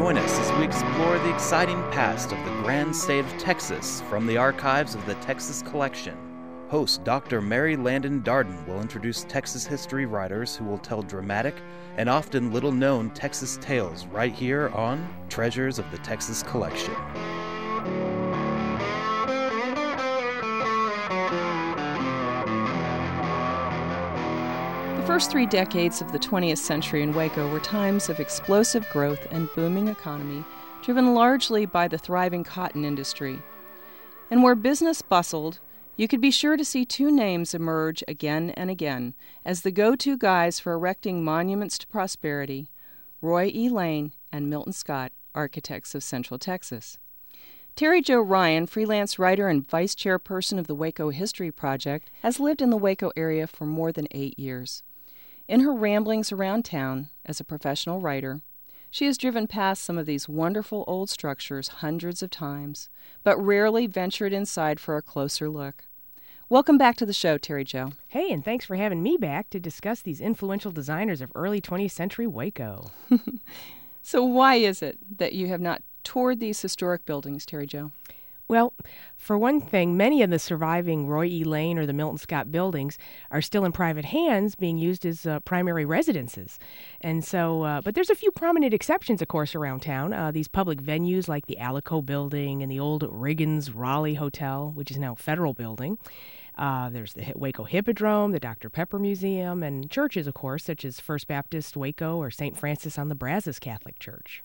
Join us as we explore the exciting past of the grand state of Texas from the archives of the Texas Collection. Host Dr. Mary Landon Darden will introduce Texas history writers who will tell dramatic and often little known Texas tales right here on Treasures of the Texas Collection. First three decades of the 20th century in Waco were times of explosive growth and booming economy, driven largely by the thriving cotton industry. And where business bustled, you could be sure to see two names emerge again and again as the go to guys for erecting monuments to prosperity Roy E. Lane and Milton Scott, architects of Central Texas. Terri Jo Ryan, freelance writer and vice chairperson of the Waco History Project, has lived in the Waco area for more than eight years. In her ramblings around town as a professional writer, she has driven past some of these wonderful old structures hundreds of times, but rarely ventured inside for a closer look. Welcome back to the show, Terri Jo. Hey, and thanks for having me back to discuss these influential designers of early 20th century Waco. so, why is it that you have not toured these historic buildings, Terri Jo? Well, for one thing, many of the surviving Roy E. Lane or the Milton Scott buildings are still in private hands, being used as uh, primary residences. And so, uh, but there's a few prominent exceptions, of course, around town. Uh, these public venues like the Alico building and the old Riggins Raleigh Hotel, which is now federal building. Uh, there's the Waco Hippodrome, the Dr. Pepper Museum, and churches, of course, such as First Baptist Waco or St. Francis on the Brazos Catholic Church.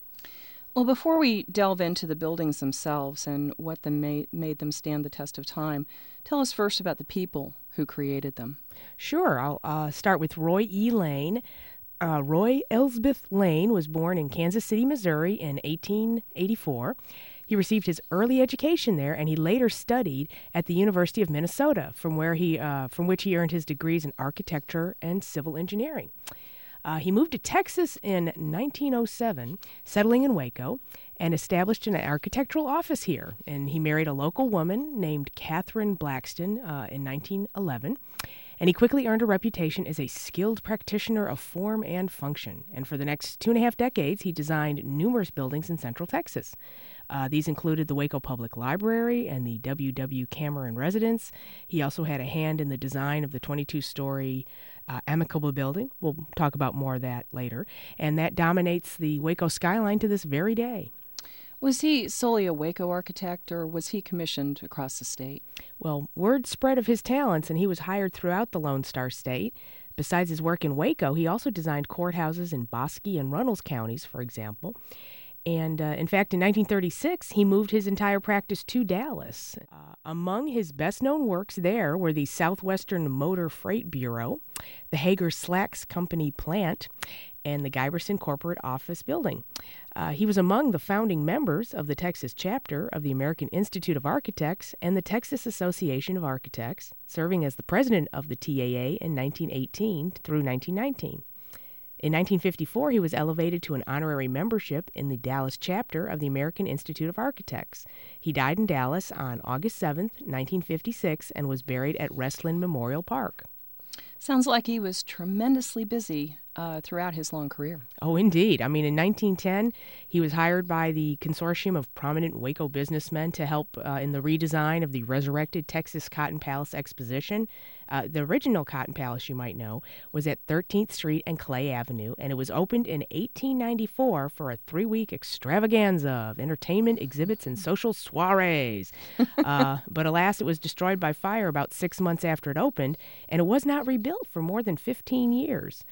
Well, before we delve into the buildings themselves and what them made, made them stand the test of time, tell us first about the people who created them. Sure. I'll uh, start with Roy E. Lane. Uh, Roy Elsbeth Lane was born in Kansas City, Missouri in 1884. He received his early education there, and he later studied at the University of Minnesota, from where he, uh, from which he earned his degrees in architecture and civil engineering. Uh, he moved to Texas in 1907, settling in Waco, and established an architectural office here. And he married a local woman named Catherine Blackston uh, in 1911. And he quickly earned a reputation as a skilled practitioner of form and function. And for the next two and a half decades, he designed numerous buildings in Central Texas. Uh, these included the Waco Public Library and the W.W. Cameron Residence. He also had a hand in the design of the 22 story uh, Amicable building. We'll talk about more of that later. And that dominates the Waco skyline to this very day. Was he solely a Waco architect or was he commissioned across the state? Well, word spread of his talents and he was hired throughout the Lone Star State. Besides his work in Waco, he also designed courthouses in Bosque and Runnels counties, for example. And uh, in fact, in 1936, he moved his entire practice to Dallas. Uh, among his best known works there were the Southwestern Motor Freight Bureau, the Haggar Slacks Company plant, and the Giberson Corporate Office Building. Uh, he was among the founding members of the Texas chapter of the American Institute of Architects and the Texas Association of Architects, serving as the president of the TAA in 1918 through 1919. In 1954, he was elevated to an honorary membership in the Dallas chapter of the American Institute of Architects. He died in Dallas on August 7, 1956, and was buried at Restland Memorial Park. Sounds like he was tremendously busy uh, throughout his long career. Oh, indeed. I mean, in 1910, he was hired by the consortium of prominent Waco businessmen to help uh, in the redesign of the resurrected Texas Cotton Palace Exposition. Uh, the original Cotton Palace, you might know, was at 13th Street and Clay Avenue, and it was opened in 1894 for a three week extravaganza of entertainment, exhibits, and social soirees. uh, but alas, it was destroyed by fire about six months after it opened, and it was not rebuilt for more than 15 years.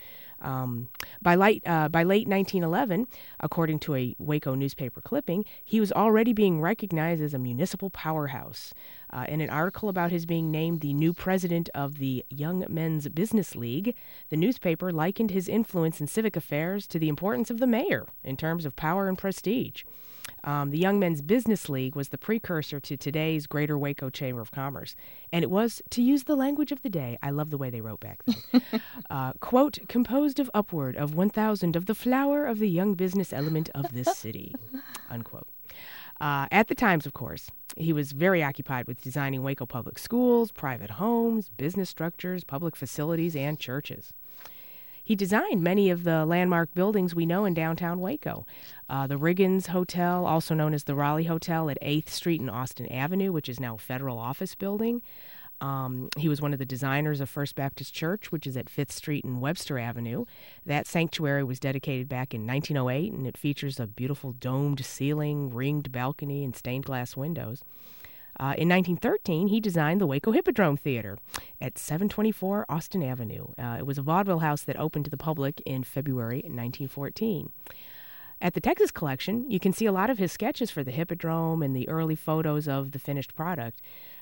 Um, by, late, uh, by late 1911, according to a Waco newspaper clipping, he was already being recognized as a municipal powerhouse. Uh, in an article about his being named the new president of the Young Men's Business League, the newspaper likened his influence in civic affairs to the importance of the mayor in terms of power and prestige. Um, the Young Men's Business League was the precursor to today's Greater Waco Chamber of Commerce. And it was, to use the language of the day, I love the way they wrote back then, uh, quote, composed of upward of 1,000 of the flower of the young business element of this city, unquote. Uh, at the Times, of course, he was very occupied with designing Waco public schools, private homes, business structures, public facilities, and churches. He designed many of the landmark buildings we know in downtown Waco. Uh, the Riggins Hotel, also known as the Raleigh Hotel at 8th Street and Austin Avenue, which is now a federal office building. Um, he was one of the designers of First Baptist Church, which is at 5th Street and Webster Avenue. That sanctuary was dedicated back in 1908, and it features a beautiful domed ceiling, ringed balcony, and stained glass windows. Uh, in 1913, he designed the Waco Hippodrome Theater at 724 Austin Avenue. Uh, it was a vaudeville house that opened to the public in February 1914. At the Texas Collection, you can see a lot of his sketches for the Hippodrome and the early photos of the finished product.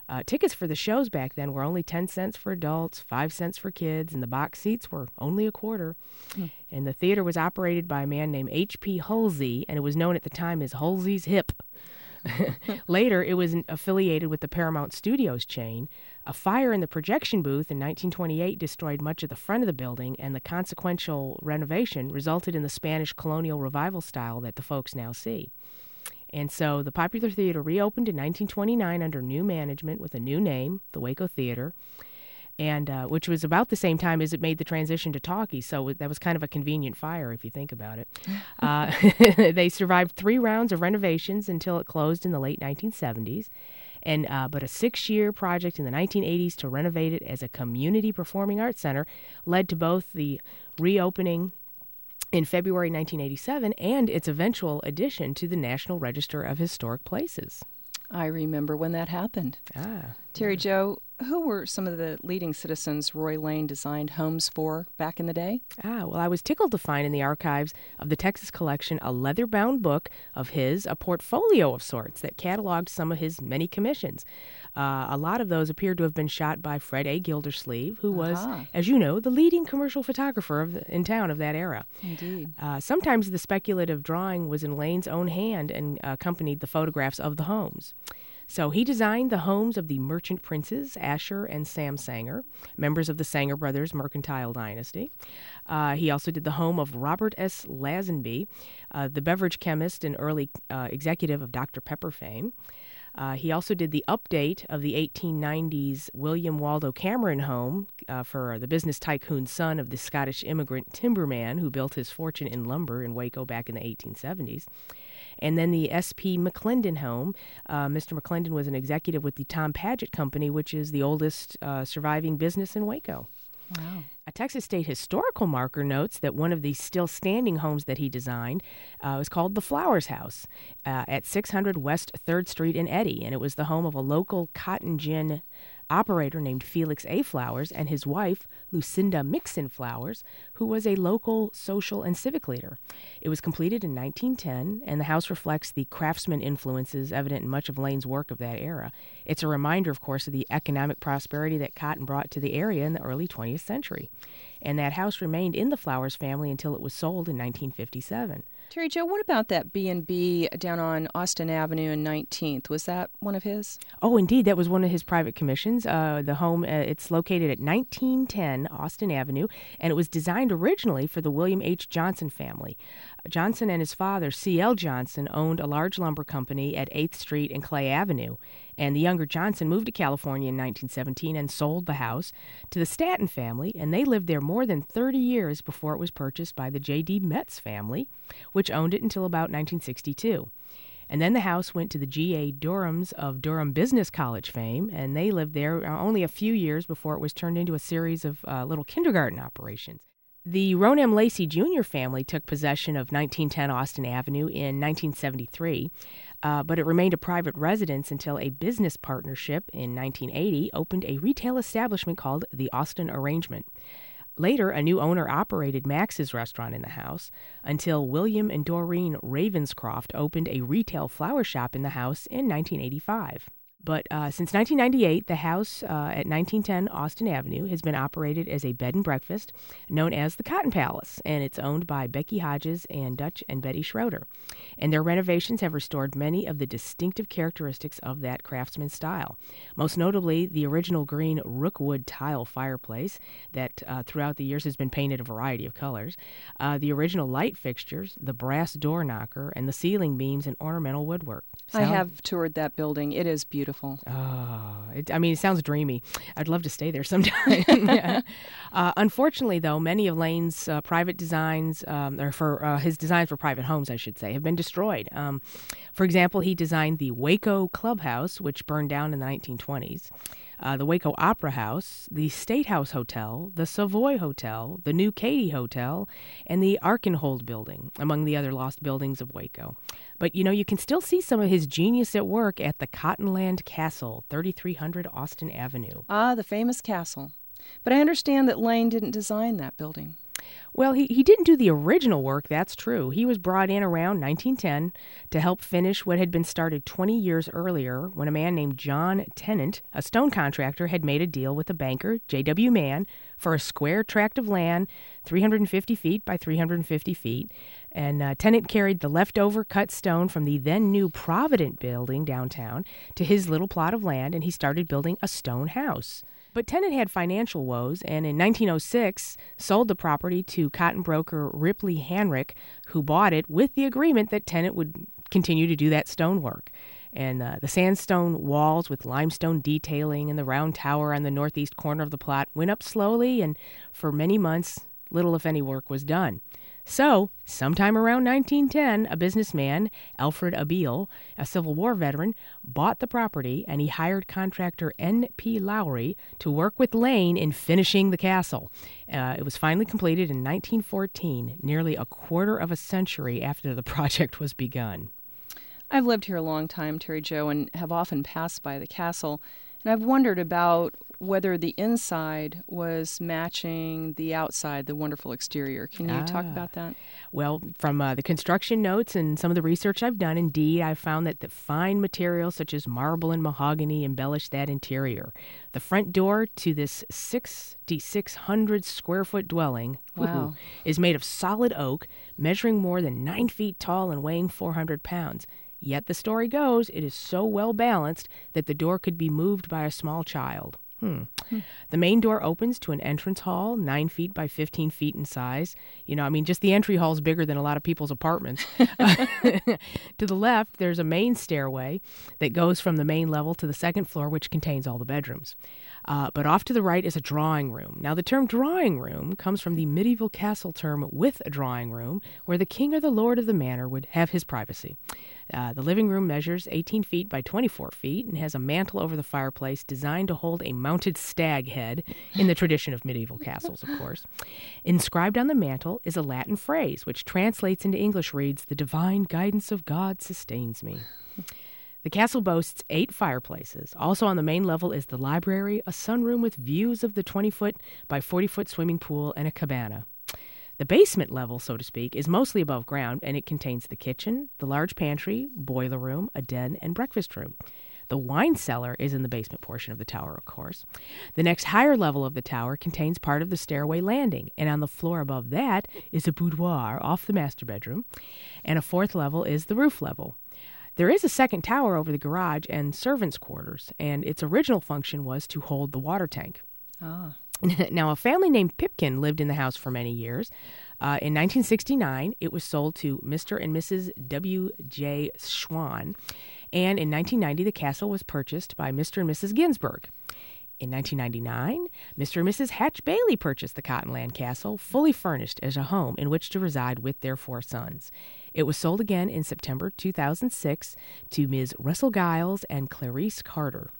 Uh, tickets for the shows back then were only 10 cents for adults, 5 cents for kids, and the box seats were only a quarter. Hmm. And the theater was operated by a man named H.P. Hulsey, and it was known at the time as Hulsey's Hip. Later, it was affiliated with the Paramount Studios chain. A fire in the projection booth in 1928 destroyed much of the front of the building, and the consequential renovation resulted in the Spanish colonial revival style that the folks now see. And so the Popular Theater reopened in 1929 under new management with a new name, the Waco Theater and uh, which was about the same time as it made the transition to talkie. So that was kind of a convenient fire if you think about it. uh, they survived three rounds of renovations until it closed in the late 1970s. And uh, but a six-year project in the 1980s to renovate it as a community performing arts center led to both the reopening in February 1987 and its eventual addition to the National Register of Historic Places. I remember when that happened. Ah, Terri yeah. Jo, who were some of the leading citizens Roy Lane designed homes for back in the day? Ah, well, I was tickled to find in the archives of the Texas Collection a leather bound book of his, a portfolio of sorts that cataloged some of his many commissions. Uh, a lot of those appeared to have been shot by Fred A. Gildersleeve, who was, uh-huh. as you know, the leading commercial photographer the, in town of that era. Indeed. Uh, sometimes the speculative drawing was in Lane's own hand and accompanied the photographs of the homes. So he designed the homes of the merchant princes, Asher and Sam Sanger, members of the Sanger brothers mercantile dynasty. Uh, he also did the home of Robert S. Lazenby, uh, the beverage chemist and early uh, executive of Dr. Pepper fame. Uh, he also did the update of the 1890s William Waldo Cameron home uh, for the business tycoon son of the Scottish immigrant timberman who built his fortune in lumber in Waco back in the 1870s. And then the S.P. McClendon home. Uh, Mr. McClendon was an executive with the Tom Padgitt Company, which is the oldest uh, surviving business in Waco. Wow. A Texas State historical marker notes that one of the still standing homes that he designed uh, was called the Flowers House uh, at 600 West 3rd Street in Eddy, and it was the home of a local cotton gin operator named Felix A. Flowers and his wife, Lucinda Mixon Flowers, who was a local social and civic leader. It was completed in 1910, and the house reflects the craftsman influences evident in much of Lane's work of that era. It's a reminder, of course, of the economic prosperity that cotton brought to the area in the early 20th century. And that house remained in the Flowers family until it was sold in 1957. Terri Jo, what about that B and B down on Austin Avenue and 19th? Was that one of his? Oh, indeed, that was one of his private commissions. Uh, the home uh, it's located at 1910 Austin Avenue, and it was designed originally for the William H. Johnson family. Johnson and his father, C.L. Johnson, owned a large lumber company at 8th Street and Clay Avenue. And the younger Johnson moved to California in 1917 and sold the house to the Staton family, and they lived there more than 30 years before it was purchased by the J.D. Metz family, which owned it until about 1962. And then the house went to the G.A. Durhams of Durham Business College fame, and they lived there only a few years before it was turned into a series of uh, little kindergarten operations. The Ronem Lacey Jr. family took possession of 1910 Austin Avenue in 1973, uh, but it remained a private residence until a business partnership in 1980 opened a retail establishment called the Austin Arrangement. Later, a new owner operated Max's restaurant in the house until William and Doreen Ravenscroft opened a retail flower shop in the house in 1985. But uh, since 1998, the house uh, at 1910 Austin Avenue has been operated as a bed and breakfast known as the Cotton Palace, and it's owned by Becky Hodges and Dutch and Betty Schroeder. And their renovations have restored many of the distinctive characteristics of that craftsman style. Most notably, the original green rookwood tile fireplace that uh, throughout the years has been painted a variety of colors, uh, the original light fixtures, the brass door knocker, and the ceiling beams and ornamental woodwork. Sound- I have toured that building. It is beautiful beautiful. Oh, it, I mean, it sounds dreamy. I'd love to stay there sometime. yeah. uh, unfortunately, though, many of Lane's uh, private designs, um, or for uh, his designs for private homes, I should say, have been destroyed. Um, for example, he designed the Waco Clubhouse, which burned down in the 1920s uh, the Waco Opera House, the State House Hotel, the Savoy Hotel, the New Katy Hotel, and the Arkenhold Building, among the other lost buildings of Waco. But you know, you can still see some of his genius at work at the Cottonland Castle, 3300 Austin Avenue. Ah, the famous castle. But I understand that Lane didn't design that building. Well, he, he didn't do the original work, that's true. He was brought in around 1910 to help finish what had been started 20 years earlier when a man named John Tennant, a stone contractor, had made a deal with a banker, J.W. Mann, for a square tract of land, 350 feet by 350 feet. And uh, Tennant carried the leftover cut stone from the then new Provident building downtown to his little plot of land, and he started building a stone house. But Tennant had financial woes and in 1906 sold the property to cotton broker Ripley Hanrick, who bought it with the agreement that Tennant would continue to do that stonework. And uh, the sandstone walls with limestone detailing and the round tower on the northeast corner of the plot went up slowly, and for many months, little if any work was done. So, sometime around 1910, a businessman, Alfred Abeele, a Civil War veteran, bought the property and he hired contractor N.P. Lowry to work with Lane in finishing the castle. Uh, it was finally completed in 1914, nearly a quarter of a century after the project was begun. I've lived here a long time, Terri Jo, and have often passed by the castle. And I've wondered about whether the inside was matching the outside, the wonderful exterior. Can you ah. talk about that? Well, from uh, the construction notes and some of the research I've done, indeed, I've found that the fine materials such as marble and mahogany embellish that interior. The front door to this 6,600 square foot dwelling wow. is made of solid oak, measuring more than nine feet tall and weighing 400 pounds. Yet the story goes it is so well balanced that the door could be moved by a small child. Hmm. hmm. The main door opens to an entrance hall, nine feet by 15 feet in size. You know, I mean, just the entry hall is bigger than a lot of people's apartments. to the left, there's a main stairway that goes from the main level to the second floor, which contains all the bedrooms. Uh, but off to the right is a drawing room. Now, the term drawing room comes from the medieval castle term with a drawing room, where the king or the lord of the manor would have his privacy. Uh, the living room measures 18 feet by 24 feet and has a mantel over the fireplace designed to hold a mounted stag head, in the tradition of medieval castles, of course. Inscribed on the mantel is a Latin phrase which translates into English reads, The divine guidance of God sustains me. The castle boasts eight fireplaces. Also on the main level is the library, a sunroom with views of the 20 foot by 40 foot swimming pool, and a cabana. The basement level, so to speak, is mostly above ground and it contains the kitchen, the large pantry, boiler room, a den, and breakfast room. The wine cellar is in the basement portion of the tower, of course. The next higher level of the tower contains part of the stairway landing, and on the floor above that is a boudoir off the master bedroom, and a fourth level is the roof level. There is a second tower over the garage and servants' quarters, and its original function was to hold the water tank. Ah. now, a family named Pipkin lived in the house for many years. Uh, in 1969, it was sold to Mr. and Mrs. W.J. Schwan, and in 1990, the castle was purchased by Mr. and Mrs. Ginsburg. In 1999, Mr. and Mrs. Hatch Bailey purchased the Cottonland Castle, fully furnished as a home in which to reside with their four sons. It was sold again in September 2006 to Ms. Russell Giles and Clarice Carter.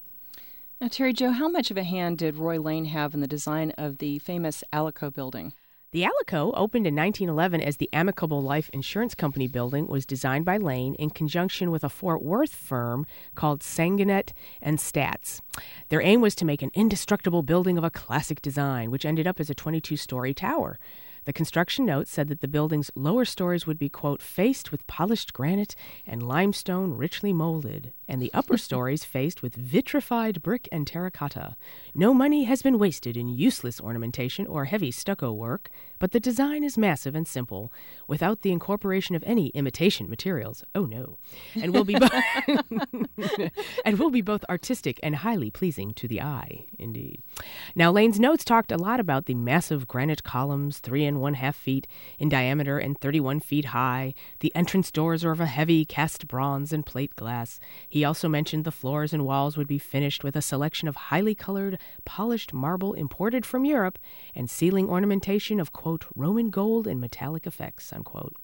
Now, Terri Jo, how much of a hand did Roy Lane have in the design of the famous Alico building? The Alico, opened in 1911 as the Amicable Life Insurance Company building, was designed by Lane in conjunction with a Fort Worth firm called Sanguinet and Staats. Their aim was to make an indestructible building of a classic design, which ended up as a 22 story tower. The construction note said that the building's lower stories would be, quote, faced with polished granite and limestone richly molded, and the upper stories faced with vitrified brick and terracotta. No money has been wasted in useless ornamentation or heavy stucco work, but the design is massive and simple without the incorporation of any imitation materials. Oh no. And will be bo- and will be both artistic and highly pleasing to the eye, indeed. Now Lane's notes talked a lot about the massive granite columns, three and one half feet in diameter and 31 feet high. The entrance doors are of a heavy cast bronze and plate glass. He also mentioned the floors and walls would be finished with a selection of highly colored, polished marble imported from Europe and ceiling ornamentation of, quote, Roman gold and metallic effects, unquote.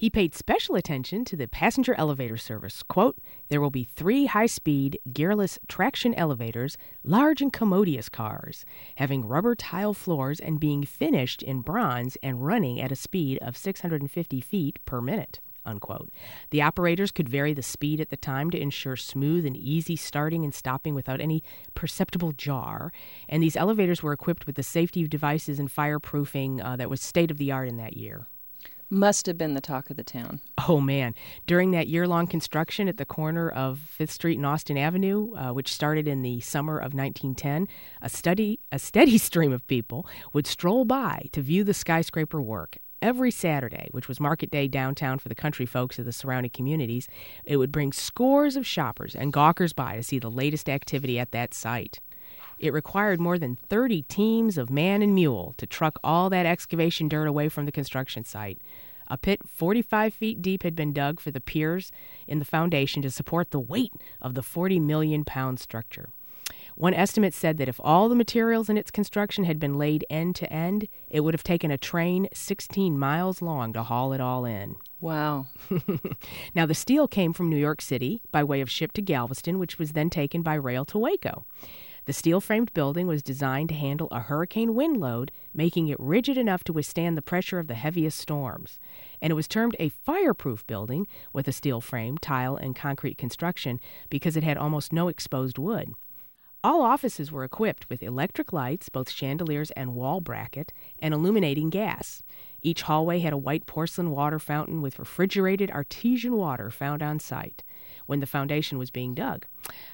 He paid special attention to the passenger elevator service. Quote, there will be three high speed, gearless traction elevators, large and commodious cars, having rubber tile floors and being finished in bronze and running at a speed of 650 feet per minute. Unquote. The operators could vary the speed at the time to ensure smooth and easy starting and stopping without any perceptible jar. And these elevators were equipped with the safety devices and fireproofing uh, that was state of the art in that year must have been the talk of the town. Oh man! During that year-long construction at the corner of Fifth Street and Austin Avenue, uh, which started in the summer of 1910, a steady a steady stream of people would stroll by to view the skyscraper work. Every Saturday, which was market day downtown for the country folks of the surrounding communities, it would bring scores of shoppers and gawkers by to see the latest activity at that site. It required more than 30 teams of man and mule to truck all that excavation dirt away from the construction site. A pit 45 feet deep had been dug for the piers in the foundation to support the weight of the 40 million pound structure. One estimate said that if all the materials in its construction had been laid end to end, it would have taken a train 16 miles long to haul it all in. Wow. now, the steel came from New York City by way of ship to Galveston, which was then taken by rail to Waco. The steel framed building was designed to handle a hurricane wind load, making it rigid enough to withstand the pressure of the heaviest storms. And it was termed a fireproof building with a steel frame, tile, and concrete construction because it had almost no exposed wood. All offices were equipped with electric lights, both chandeliers and wall bracket, and illuminating gas. Each hallway had a white porcelain water fountain with refrigerated artesian water found on site when the foundation was being dug.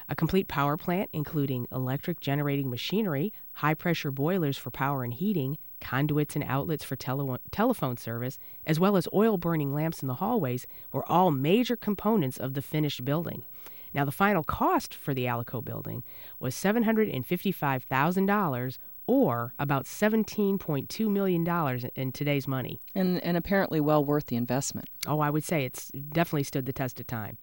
A complete power plant, including electric generating machinery, high pressure boilers for power and heating, conduits and outlets for tele- telephone service, as well as oil burning lamps in the hallways, were all major components of the finished building. Now, the final cost for the Alico building was $755,000 or about $17.2 million in today's money. And, and apparently well worth the investment. Oh, I would say it's definitely stood the test of time.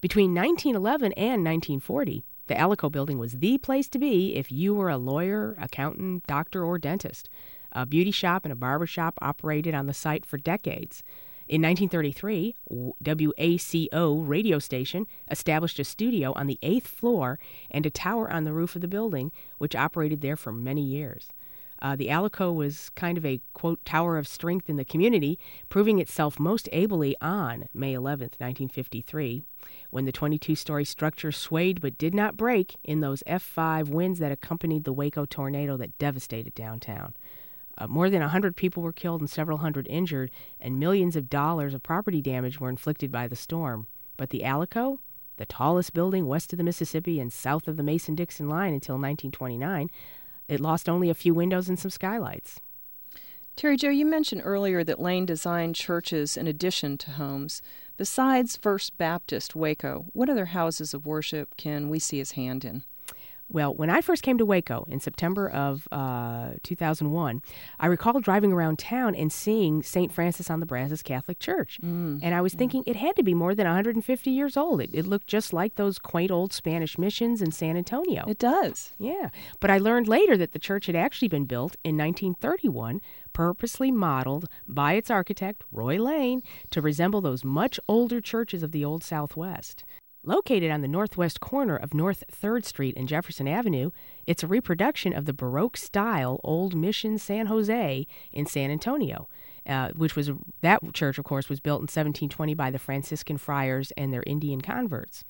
Between 1911 and 1940, the Alico building was the place to be if you were a lawyer, accountant, doctor, or dentist. A beauty shop and a barber shop operated on the site for decades. In 1933, WACO radio station established a studio on the eighth floor and a tower on the roof of the building, which operated there for many years. Uh, the Alico was kind of a, quote, tower of strength in the community, proving itself most ably on May 11, 1953, when the 22 story structure swayed but did not break in those F5 winds that accompanied the Waco tornado that devastated downtown. Uh, more than 100 people were killed and several hundred injured, and millions of dollars of property damage were inflicted by the storm. But the Alico, the tallest building west of the Mississippi and south of the Mason Dixon line until 1929, it lost only a few windows and some skylights. Terri Jo, you mentioned earlier that Lane designed churches in addition to homes. Besides First Baptist Waco, what other houses of worship can we see his hand in? Well, when I first came to Waco in September of uh, 2001, I recall driving around town and seeing St. Francis on the Brazos Catholic Church. Mm, and I was thinking it had to be more than 150 years old. It, it, looked just like those quaint old Spanish missions in San Antonio. It does. Yeah. But I learned later that the church had actually been built in 1931 purposely modeled by its architect, Roy Lane, to resemble those much older churches of the Old Southwest. Located on the northwest corner of North 3rd Street and Jefferson Avenue, it's a reproduction of the Baroque style Old Mission San Jose in San Antonio, uh, which was that church, of course, was built in 1720 by the Franciscan friars and their Indian converts.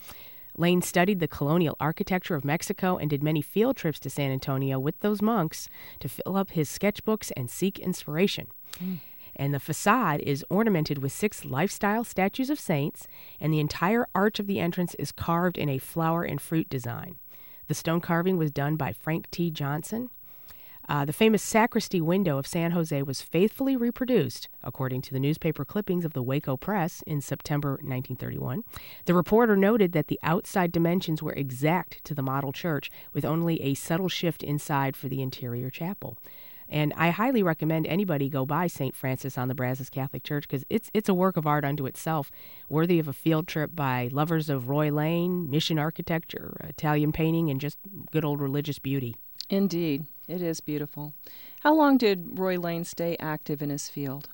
Lane studied the colonial architecture of Mexico and did many field trips to San Antonio with those monks to fill up his sketchbooks and seek inspiration. Mm and the facade is ornamented with six lifestyle statues of saints, and the entire arch of the entrance is carved in a flower and fruit design. The stone carving was done by Frank T. Johnson. Uh, the famous sacristy window of San Jose was faithfully reproduced, according to the newspaper clippings of the Waco Press in September 1931. The reporter noted that the outside dimensions were exact to the model church, with only a subtle shift inside for the interior chapel. And I highly recommend anybody go by St. Francis on the Brazos Catholic Church because it's it's a work of art unto itself, worthy of a field trip by lovers of Roy Lane, mission architecture, Italian painting, and just good old religious beauty. Indeed, it is beautiful. How long did Roy Lane stay active in his field?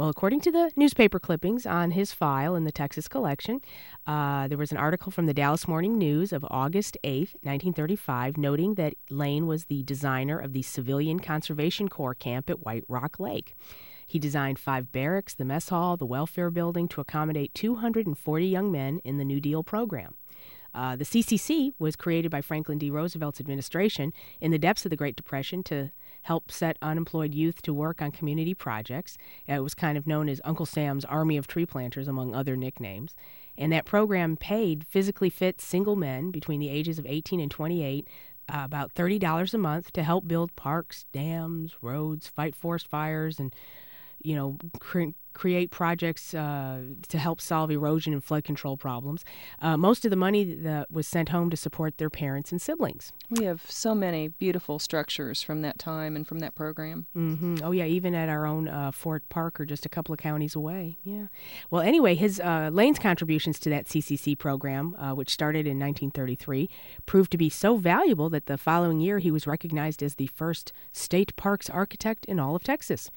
Well, according to the newspaper clippings on his file in the Texas collection, uh, there was an article from the Dallas Morning News of August 8, 1935, noting that Lane was the designer of the Civilian Conservation Corps camp at White Rock Lake. He designed five barracks, the mess hall, the welfare building to accommodate 240 young men in the New Deal program. Uh, the CCC was created by Franklin D. Roosevelt's administration in the depths of the Great Depression to help set unemployed youth to work on community projects. Uh, it was kind of known as Uncle Sam's Army of Tree Planters, among other nicknames. And that program paid physically fit single men between the ages of 18 and 28 uh, about $30 a month to help build parks, dams, roads, fight forest fires, and you know, create projects uh, to help solve erosion and flood control problems. Uh, most of the money that was sent home to support their parents and siblings. We have so many beautiful structures from that time and from that program. Mm-hmm. Oh yeah, even at our own uh, Fort Parker, just a couple of counties away. Yeah. Well, anyway, his uh, Lane's contributions to that CCC program, uh, which started in 1933, proved to be so valuable that the following year he was recognized as the first state parks architect in all of Texas.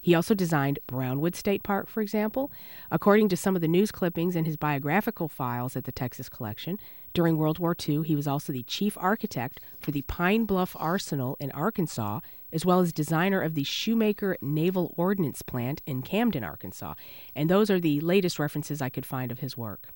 He also designed Brownwood State Park, for example. According to some of the news clippings in his biographical files at the Texas Collection, during World War II, he was also the chief architect for the Pine Bluff Arsenal in Arkansas, as well as designer of the Shumaker Naval Ordnance Plant in Camden, Arkansas. And those are the latest references I could find of his work.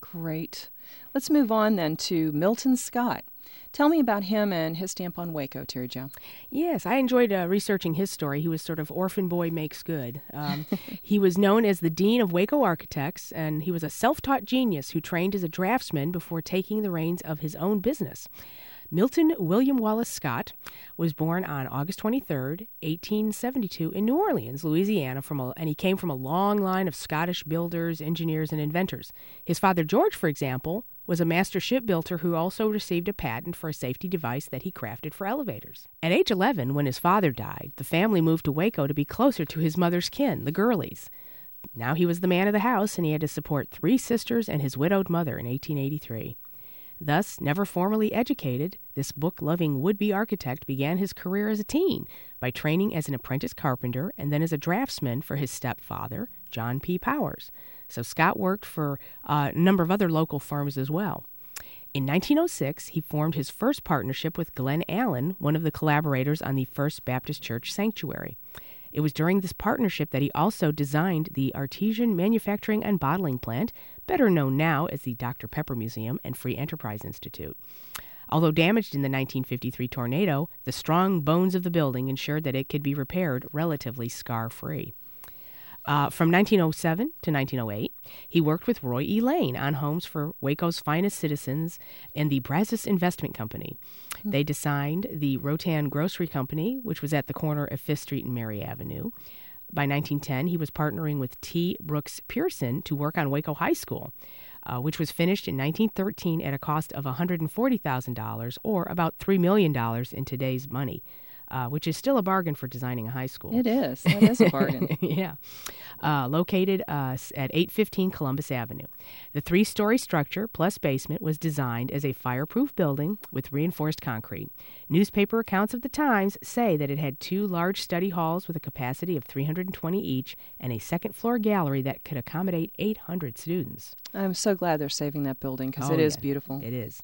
Great. Let's move on then to Milton Scott. Tell me about him and his stamp on Waco, Terri Jo. Yes, I enjoyed uh, researching his story. He was sort of orphan boy makes good. Um, he was known as the Dean of Waco Architects, and he was a self taught genius who trained as a draftsman before taking the reins of his own business. Milton William Wallace Scott was born on August 23, 1872, in New Orleans, Louisiana, from a, and he came from a long line of Scottish builders, engineers, and inventors. His father, George, for example, was a master shipbuilder who also received a patent for a safety device that he crafted for elevators. At age 11, when his father died, the family moved to Waco to be closer to his mother's kin, the Gurleys. Now he was the man of the house, and he had to support three sisters and his widowed mother in 1883. Thus, never formally educated, this book loving would be architect began his career as a teen by training as an apprentice carpenter and then as a draftsman for his stepfather, John P. Powers. So Scott worked for uh, a number of other local firms as well. In 1906, he formed his first partnership with Glenn Allen, one of the collaborators on the First Baptist Church Sanctuary. It was during this partnership that he also designed the Artesian Manufacturing and Bottling Plant, better known now as the Dr. Pepper Museum and Free Enterprise Institute. Although damaged in the 1953 tornado, the strong bones of the building ensured that it could be repaired relatively scar free. Uh, from 1907 to 1908, he worked with Roy E. Lane on homes for Waco's finest citizens and the Brazos Investment Company. Mm-hmm. They designed the Rotan Grocery Company, which was at the corner of Fifth Street and Mary Avenue. By 1910, he was partnering with T. Brooks Pearson to work on Waco High School, uh, which was finished in 1913 at a cost of $140,000 or about $3 million in today's money uh, which is still a bargain for designing a high school. It is. That is a bargain. yeah. Uh, located uh, at 815 Columbus Avenue. The three story structure plus basement was designed as a fireproof building with reinforced concrete. Newspaper accounts of the times say that it had two large study halls with a capacity of 320 each and a second floor gallery that could accommodate 800 students. I'm so glad they're saving that building because oh, it is yeah, beautiful. It is.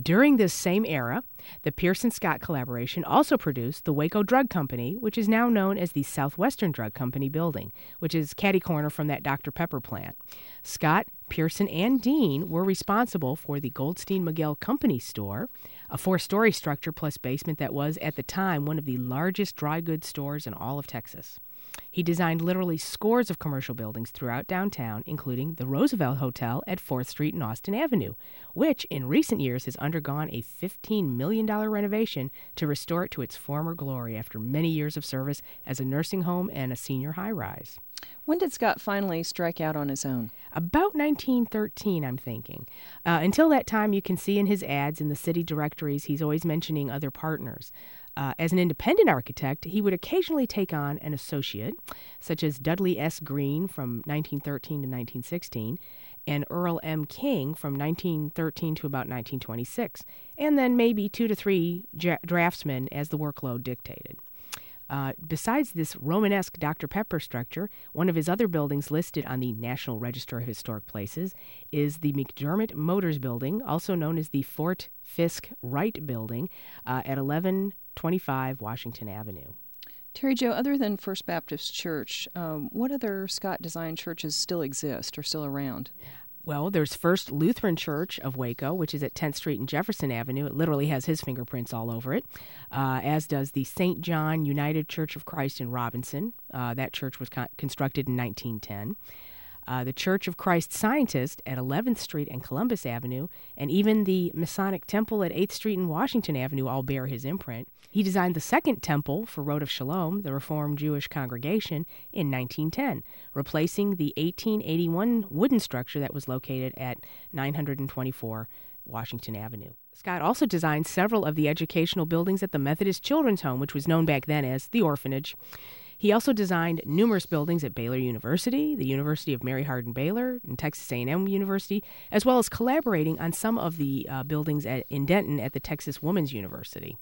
During this same era, the Pearson Scott collaboration also produced the Waco Drug Company, which is now known as the Southwestern Drug Company building, which is catty corner from that Dr. Pepper plant. Scott, Pearson, and Dean were responsible for the Goldstein Migel Company store, a four story structure plus basement that was, at the time, one of the largest dry goods stores in all of Texas. He designed literally scores of commercial buildings throughout downtown, including the Roosevelt Hotel at 4th Street and Austin Avenue, which in recent years has undergone a $15 million renovation to restore it to its former glory after many years of service as a nursing home and a senior high rise. When did Scott finally strike out on his own? About 1913, I'm thinking. Uh, until that time, you can see in his ads in the city directories, he's always mentioning other partners. Uh, as an independent architect, he would occasionally take on an associate, such as Dudley S. Green from 1913 to 1916, and Earl M. King from 1913 to about 1926, and then maybe two to three draftsmen as the workload dictated. Uh, besides this Romanesque Dr. Pepper structure, one of his other buildings listed on the National Register of Historic Places is the McDermott Motors Building, also known as the Fort Fisk Wright Building, uh, at 1125 Washington Avenue. Terri Jo, other than First Baptist Church, um, what other Scott designed churches still exist or still around? Well, there's First Lutheran Church of Waco, which is at 10th Street and Jefferson Avenue. It literally has his fingerprints all over it, uh, as does the St. John United Church of Christ in Robinson. Uh, that church was con- constructed in 1910 uh, the Church of Christ Scientist at 11th Street and Columbus Avenue, and even the Masonic Temple at 8th Street and Washington Avenue all bear his imprint. He designed the second temple for Rodef Sholom, the Reformed Jewish congregation, in 1910, replacing the 1881 wooden structure that was located at 924 Washington Avenue. Scott also designed several of the educational buildings at the Methodist Children's Home, which was known back then as the orphanage. He also designed numerous buildings at Baylor University, the University of Mary Hardin Baylor, and Texas A&M University, as well as collaborating on some of the uh, buildings at, in Denton at the Texas Women's University.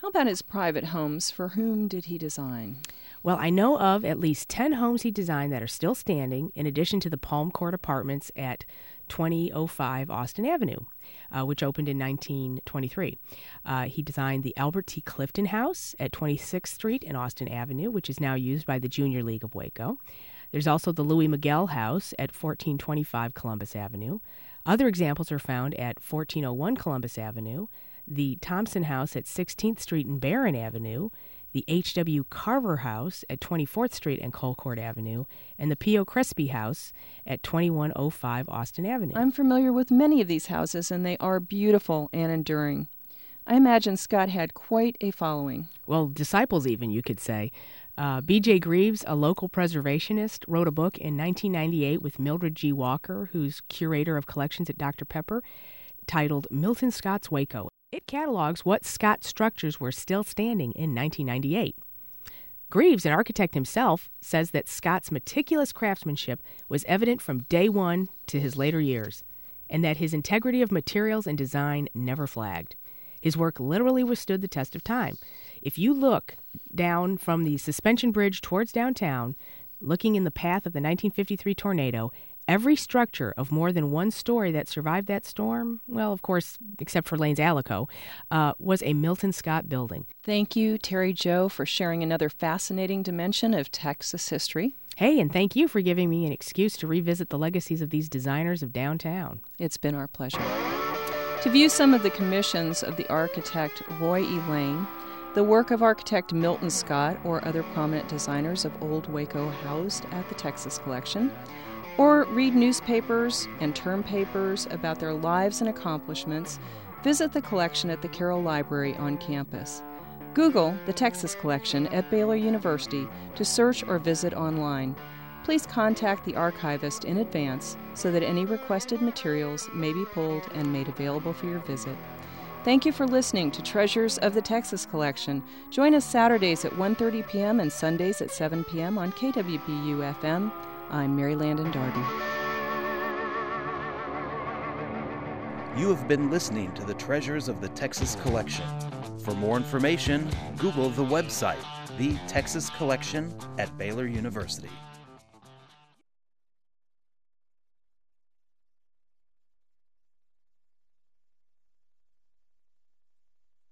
How about his private homes? For whom did he design? Well, I know of at least 10 homes he designed that are still standing, in addition to the Palm Court Apartments at 2005 Austin Avenue, uh, which opened in 1923. Uh, he designed the Albert T. Clifton House at 26th Street and Austin Avenue, which is now used by the Junior League of Waco. There's also the Louis Miguel House at 1425 Columbus Avenue. Other examples are found at 1401 Columbus Avenue, the Thompson House at 16th Street and Barron Avenue, the H.W. Carver House at 24th Street and Colcord Avenue, and the P.O. Crespi House at 2105 Austin Avenue. I'm familiar with many of these houses, and they are beautiful and enduring. I imagine Scott had quite a following. Well, disciples, even, you could say. Uh, B.J. Greaves, a local preservationist, wrote a book in 1998 with Mildred G. Walker, who's curator of collections at Dr. Pepper, titled Milton Scott's Waco. It catalogs what Scott structures were still standing in 1998. Greaves, an architect himself, says that Scott's meticulous craftsmanship was evident from day one to his later years, and that his integrity of materials and design never flagged. His work literally withstood the test of time. If you look down from the suspension bridge towards downtown, looking in the path of the 1953 tornado, Every structure of more than one story that survived that storm, well, of course, except for Lane's Alico, uh, was a Milton Scott building. Thank you, Terri Jo, for sharing another fascinating dimension of Texas history. Hey, and thank you for giving me an excuse to revisit the legacies of these designers of downtown. It's been our pleasure. To view some of the commissions of the architect Roy E. Lane, the work of architect Milton Scott, or other prominent designers of Old Waco housed at the Texas Collection, or read newspapers and term papers about their lives and accomplishments, visit the collection at the Carroll Library on campus. Google the Texas Collection at Baylor University to search or visit online. Please contact the archivist in advance so that any requested materials may be pulled and made available for your visit. Thank you for listening to Treasures of the Texas Collection. Join us Saturdays at 1:30 p.m. and Sundays at 7 p.m. on KWBU FM I'm Mary Landon Darden. You have been listening to the Treasures of the Texas Collection. For more information, Google the website, The Texas Collection at Baylor University.